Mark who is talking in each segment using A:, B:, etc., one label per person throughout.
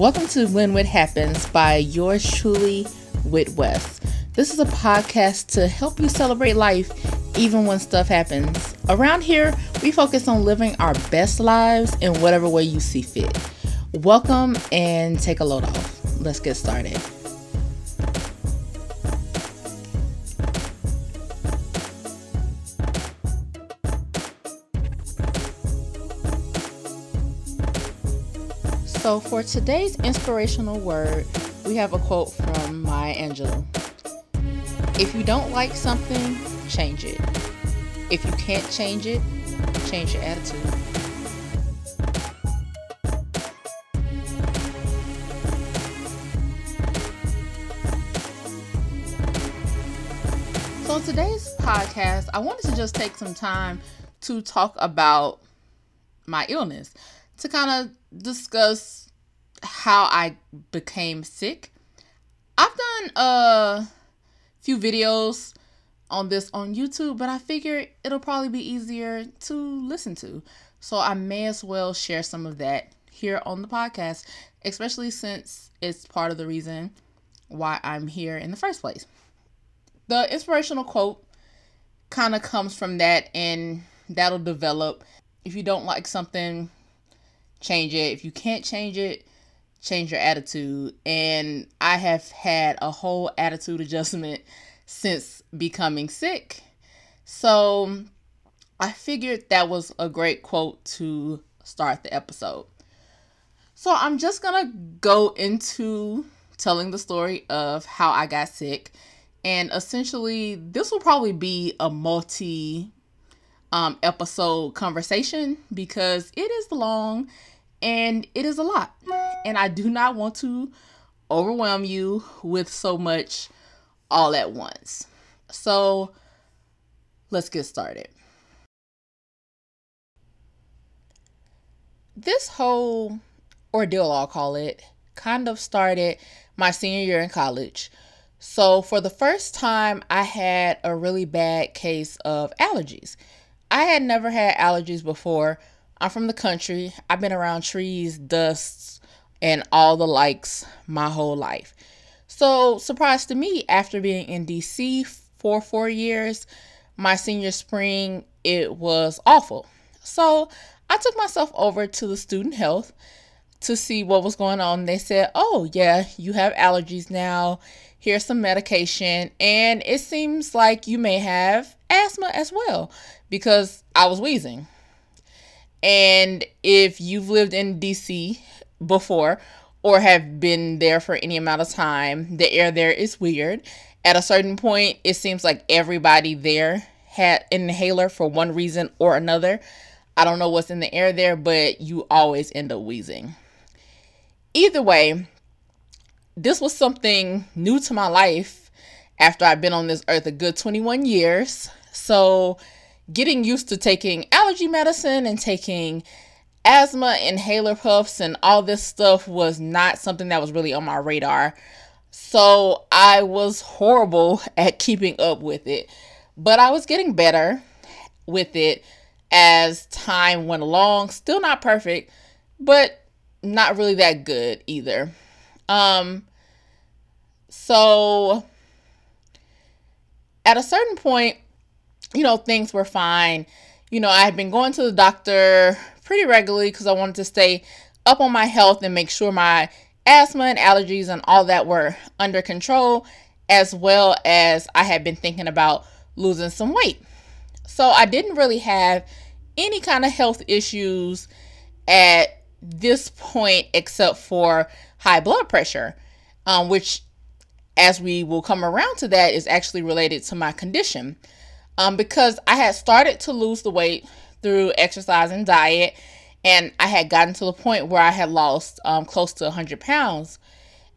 A: Welcome to When Whit Happens by yours truly, Whit West. This is a podcast to help you celebrate life even when stuff happens. Around here, we focus on living our best lives in whatever way you see fit. Welcome and take a load off. Let's get started. So, for today's inspirational word, we have a quote from Maya Angelou. If you don't like something, change it. If you can't change it, change your attitude. So, today's podcast, I wanted to just take some time to talk about my illness, to kind of discuss how I became sick. I've done a few videos on this on YouTube, but I figure it'll probably be easier to listen to. So I may as well share some of that here on the podcast, especially since it's part of the reason why I'm here in the first place. The inspirational quote kind of comes from that, and that'll develop. If you don't like something, change it. If you can't change it, change your attitude. And I have had a whole attitude adjustment since becoming sick. So I figured that was a great quote to start the episode. So I'm just going to go into telling the story of how I got sick and essentially, this will probably be a multi um, episode conversation because it is long and it is a lot. And I do not want to overwhelm you with so much all at once. So let's get started. This whole ordeal, I'll call it, kind of started my senior year in college so, for the first time, I had a really bad case of allergies. I had never had allergies before. I'm from the country. I've been around trees, dusts, and all the likes my whole life. So, surprise to me, after being in DC for four years, my senior spring, it was awful. So, I took myself over to the student health to see what was going on. They said, Oh, yeah, you have allergies now here's some medication, and it seems like you may have asthma as well because I was wheezing. And if you've lived in DC before or have been there for any amount of time, the air there is weird. At a certain point, it seems like everybody there had an inhaler for one reason or another. I don't know what's in the air there, but you always end up wheezing. Either way, this was something new to my life after I've been on this earth a good 21 years. So, getting used to taking allergy medicine and taking asthma inhaler puffs and all this stuff was not something that was really on my radar. So, I was horrible at keeping up with it. But I was getting better with it as time went along. Still not perfect, but not really that good either. Um, so at a certain point, you know, things were fine. You know, I had been going to the doctor pretty regularly because I wanted to stay up on my health and make sure my asthma and allergies and all that were under control, as well as I had been thinking about losing some weight. So I didn't really have any kind of health issues at this point except for high blood pressure, um, which as we will come around to that, is actually related to my condition. Um, because I had started to lose the weight through exercise and diet, and I had gotten to the point where I had lost um, close to 100 pounds,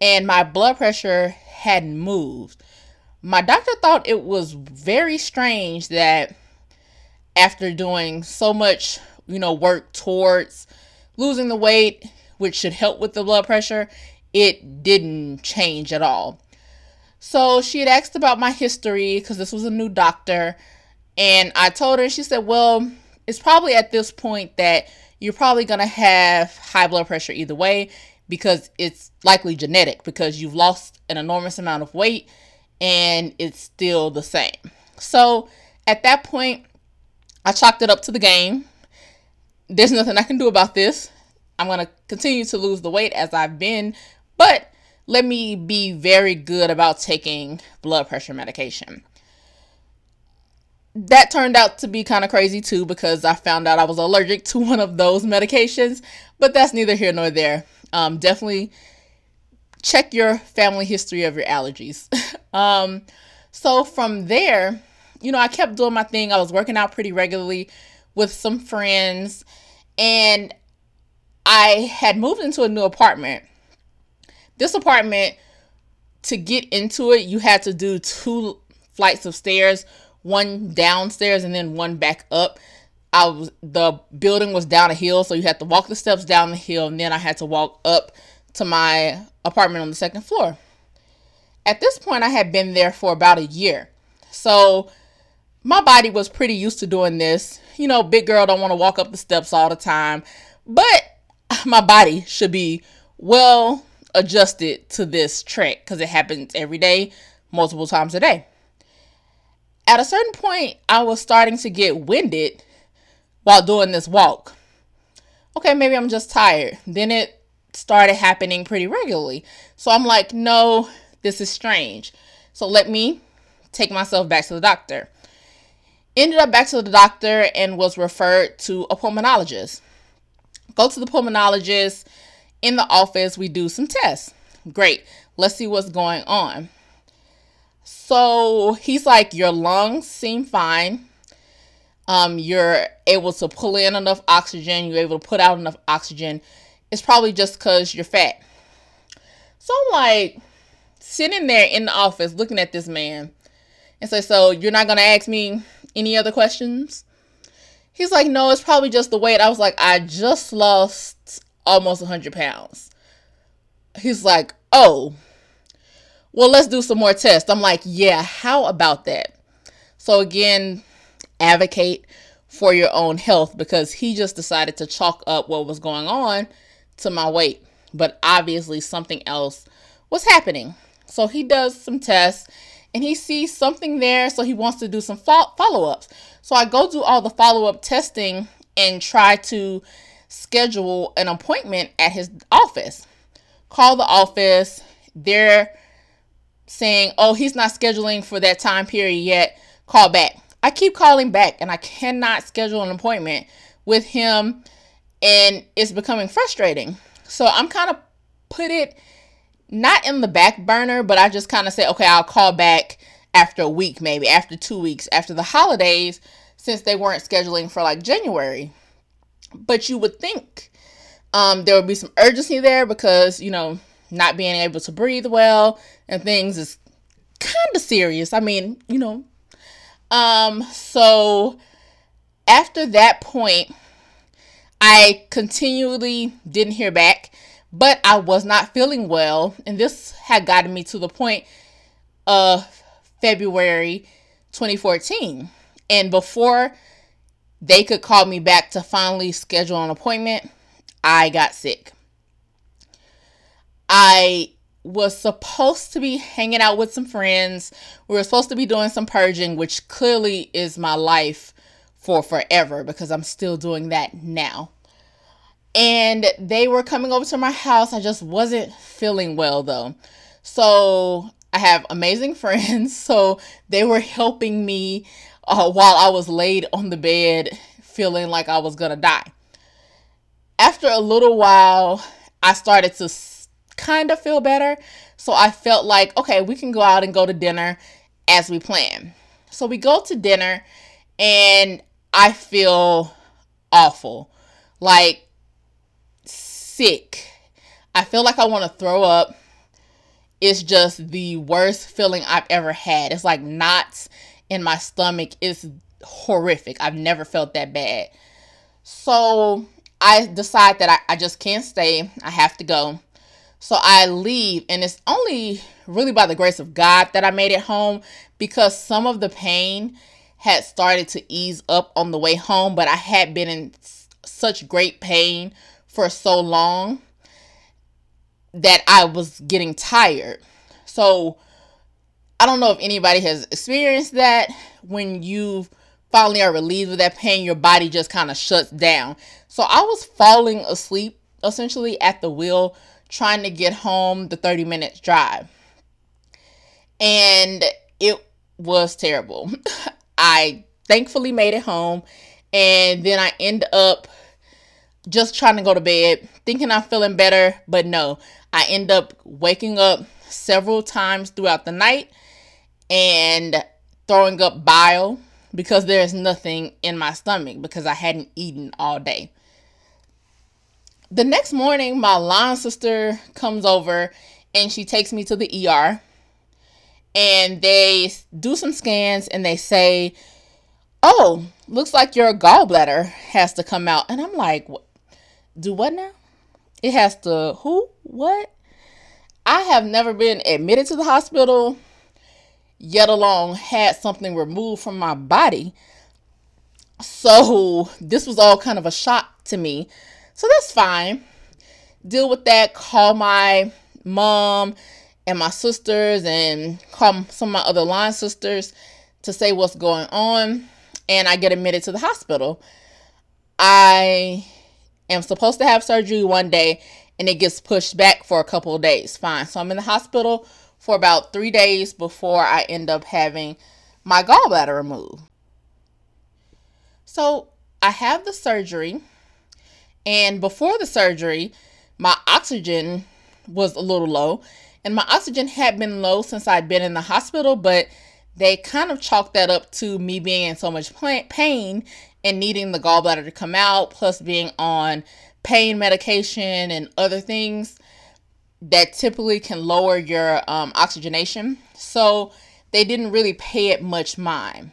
A: and my blood pressure hadn't moved. My doctor thought it was very strange that after doing so much, you know, work towards losing the weight, which should help with the blood pressure, it didn't change at all. So she had asked about my history because this was a new doctor. And I told her, she said, Well, it's probably at this point that you're probably going to have high blood pressure either way. because it's likely genetic because you've lost an enormous amount of weight and it's still the same. So at that point, I chalked it up to the game. There's nothing I can do about this. I'm going to continue to lose the weight as I've been, but let me be very good about taking blood pressure medication. That turned out to be kind of crazy too because I found out I was allergic to one of those medications, but that's neither here nor there. Um, definitely check your family history of your allergies. um, so from there, you know, I kept doing my thing. I was working out pretty regularly with some friends, and I had moved into a new apartment. This apartment, to get into it, you had to do two flights of stairs, one downstairs and then one back up. I was the building was down a hill, so you had to walk the steps down the hill, and then I had to walk up to my apartment on the second floor. At this point, I had been there for about a year. So my body was pretty used to doing this. You know, big girl don't want to walk up the steps all the time, but my body should be well adjusted to this trek because it happens every day, multiple times a day. At a certain point, I was starting to get winded while doing this walk. Okay, maybe I'm just tired. Then it started happening pretty regularly. So I'm like, no, this is strange. So let me take myself back to the doctor. Ended up back to the doctor and was referred to a pulmonologist. Go to the pulmonologist. In the office, we do some tests. Great. Let's see what's going on. So he's like, Your lungs seem fine. Um, you're able to pull in enough oxygen, you're able to put out enough oxygen. It's probably just because you're fat. So I'm like sitting there in the office looking at this man and say, So you're not gonna ask me any other questions? He's like, No, it's probably just the weight. I was like, I just lost almost 100 pounds. He's like, Oh, well, let's do some more tests. I'm like, Yeah, how about that? So again, advocate for your own health because he just decided to chalk up what was going on to my weight. But obviously, something else was happening. So he does some tests and he sees something there. So he wants to do some follow ups. So I go do all the follow up testing and try to schedule an appointment at his office. Call the office. They're saying, oh, he's not scheduling for that time period yet. Call back. I keep calling back and I cannot schedule an appointment with him and it's becoming frustrating. So I'm kind of put it not in the back burner, but I just kind of say, okay, I'll call back after a week, maybe after two weeks, after the holidays, since they weren't scheduling for like January. But you would think um, there would be some urgency there because, you know, not being able to breathe well and things is kind of serious. I mean, you know, um, so after that point, I continually didn't hear back, but I was not feeling well, and this had gotten me to the point of February 2014. And before they could call me back to finally schedule an appointment, I got sick. I was supposed to be hanging out with some friends. We were supposed to be doing some purging, which clearly is my life for forever because I'm still doing that now. And they were coming over to my house. I just wasn't feeling well though. So I have amazing friends. So they were helping me uh, while I was laid on the bed feeling like I was going to die. After a little while, I started to kind of feel better. So I felt like, okay, we can go out and go to dinner as we plan. So we go to dinner and I feel awful. Like sick. I feel like I want to throw up. It's just the worst feeling I've ever had. It's like knots in my stomach. is horrific. I've never felt that bad. So I decide that I, I just can't stay. I have to go. So I leave, and it's only really by the grace of God that I made it home because some of the pain had started to ease up on the way home, but I had been in such great pain for so long. that I was getting tired. So I don't know if anybody has experienced that when you finally are relieved of that pain, your body just kind of shuts down. So I was falling asleep essentially at the wheel trying to get home the 30 minutes drive. And it was terrible. I thankfully made it home and then I end up just trying to go to bed, thinking I'm feeling better, but no. I end up waking up several times throughout the night and throwing up bile because there's nothing in my stomach because I hadn't eaten all day. The next morning, my line sister comes over and she takes me to the ER and they do some scans and they say, Oh, looks like your gallbladder has to come out. And I'm like, Do what now? It has to, who? What? I have never been admitted to the hospital, yet alone had something removed from my body. So this was all kind of a shock to me. So that's fine. Deal with that. Call my mom and my sisters and call some of my other line sisters to say what's going on. And I get admitted to the hospital. I am supposed to have surgery one day and it gets pushed back for a couple of days. Fine. So I'm in the hospital for about three days before I end up having my gallbladder removed. So I have the surgery, and before the surgery, my oxygen was a little low, and my oxygen had been low since I'd been in the hospital, but they kind of chalked that up to me being in so much pain and needing the gallbladder to come out, plus being on pain medication and other things that typically can lower your um, oxygenation. So they didn't really pay it much mind.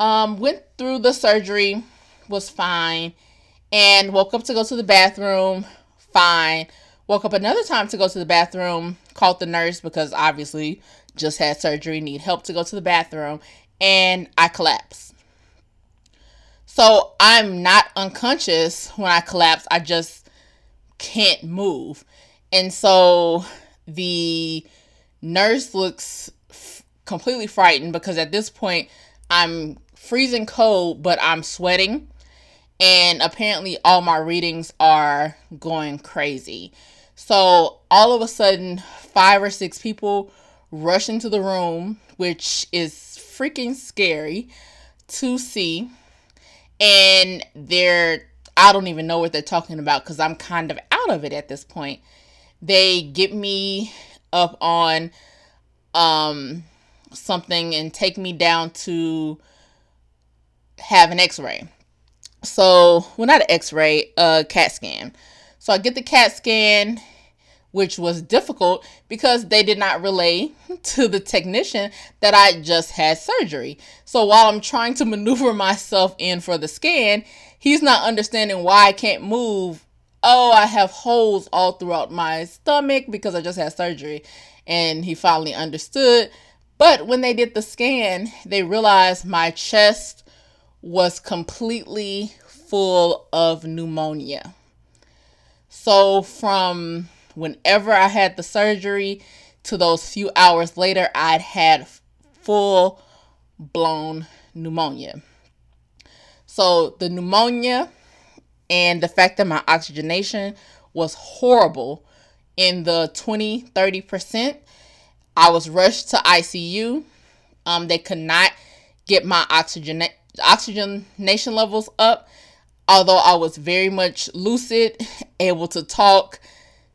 A: Um, went through the surgery, was fine, and woke up to go to the bathroom, fine. Woke up another time to go to the bathroom, called the nurse because obviously just had surgery, need help to go to the bathroom, and I collapsed. So I'm not unconscious when I collapse. I just can't move. And so the nurse looks f- completely frightened because at this point I'm freezing cold, but I'm sweating. And apparently, all my readings are going crazy. So, all of a sudden, five or six people rush into the room, which is freaking scary to see and they're I don't even know what they're talking about because I'm kind of out of it at this point. They get me up on um something and take me down to have an x-ray. So, well not an x-ray, a CAT scan. So I get the CAT scan which was difficult because they did not relay to the technician that I just had surgery. So while I'm trying to maneuver myself in for the scan, he's not understanding why I can't move. Oh, I have holes all throughout my stomach because I just had surgery. And he finally understood. But when they did the scan, they realized my chest was completely full of pneumonia. So from whenever I had the surgery to those few hours later, I'd had full blown pneumonia. So the pneumonia and the fact that my oxygenation was horrible in the 20 30%, I was rushed to ICU. Um, they could not get my oxygen oxygenation levels up although I was very much lucid, able to talk,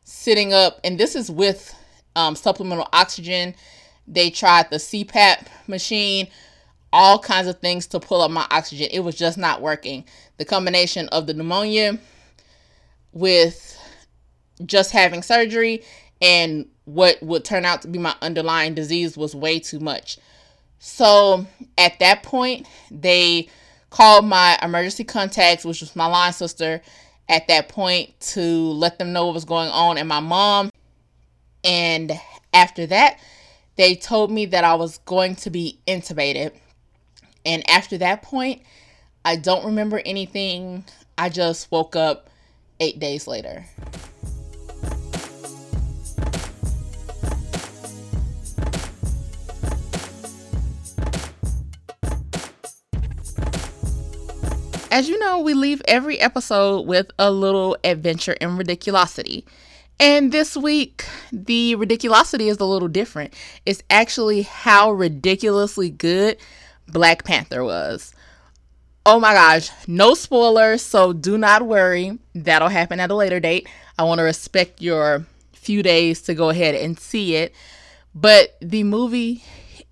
A: sitting up, and this is with um, supplemental oxygen. They tried the CPAP machine, all kinds of things to pull up my oxygen. It was just not working. The combination of the pneumonia with just having surgery and what would turn out to be my underlying disease was way too much. So at that point, they called my emergency contacts, which was my line sister, at that point to let them know what was going on and my mom. And after that, they told me that I was going to be intubated. And after that point, I don't remember anything. I just woke up eight days later. As you know, we leave every episode with a little adventure and ridiculosity. And this week, the ridiculosity is a little different. It's actually how ridiculously good Black Panther was. Oh my gosh, no spoilers, so do not worry. That'll happen at a later date. I want to respect your few days to go ahead and see it. But the movie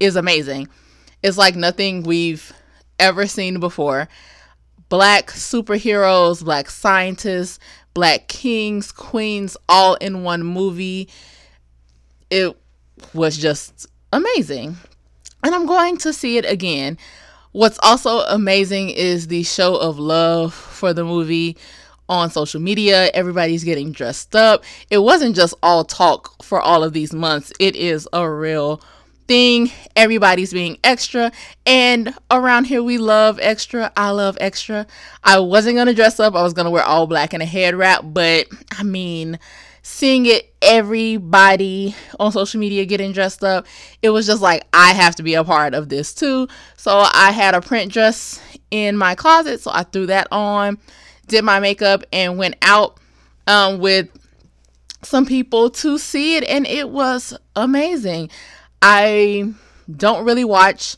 A: is amazing. It's like nothing we've ever seen before. Black superheroes, black scientists, black kings, queens, all in one movie. It was just amazing. And I'm going to see it again. What's also amazing is the show of love for the movie on social media. Everybody's getting dressed up. It wasn't just all talk for all of these months, it is a real thing. Everybody's being extra. And around here, we love extra. I love extra. I wasn't going to dress up, I was going to wear all black and a head wrap. But I mean, seeing it, everybody on social media getting dressed up, it was just like, I have to be a part of this too. So I had a print dress in my closet. So I threw that on did my makeup, and went out um, with some people to see it, and it was amazing. I don't really watch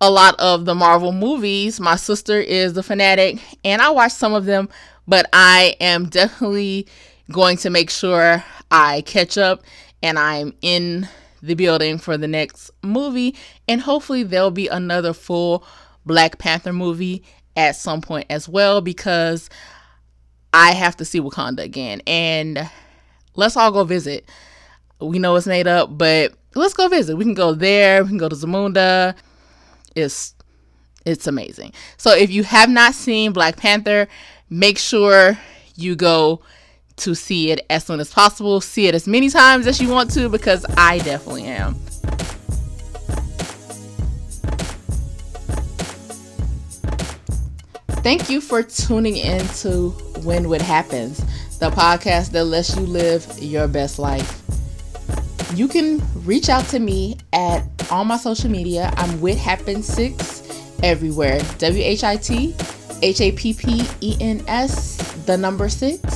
A: a lot of the Marvel movies. My sister is a fanatic, and I watch some of them, but I am definitely going to make sure I catch up and I'm in the building for the next movie. And hopefully, there'll be another full Black Panther movie at some point as well because I have to see Wakanda again. And let's all go visit. We know it's made up, but let's go visit. We can go there. We can go to Zamunda. It's it's amazing. So if you have not seen Black Panther, make sure you go to see it as soon as possible. See it as many times as you want to because I definitely am. Thank you for tuning in to When Whit Happens, the podcast that lets you live your best life. You can reach out to me at all my social media. I'm with Happen Six everywhere. W H I T H A P P E N S, the number six,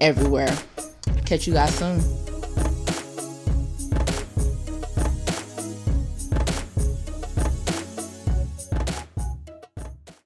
A: everywhere. Catch you guys soon.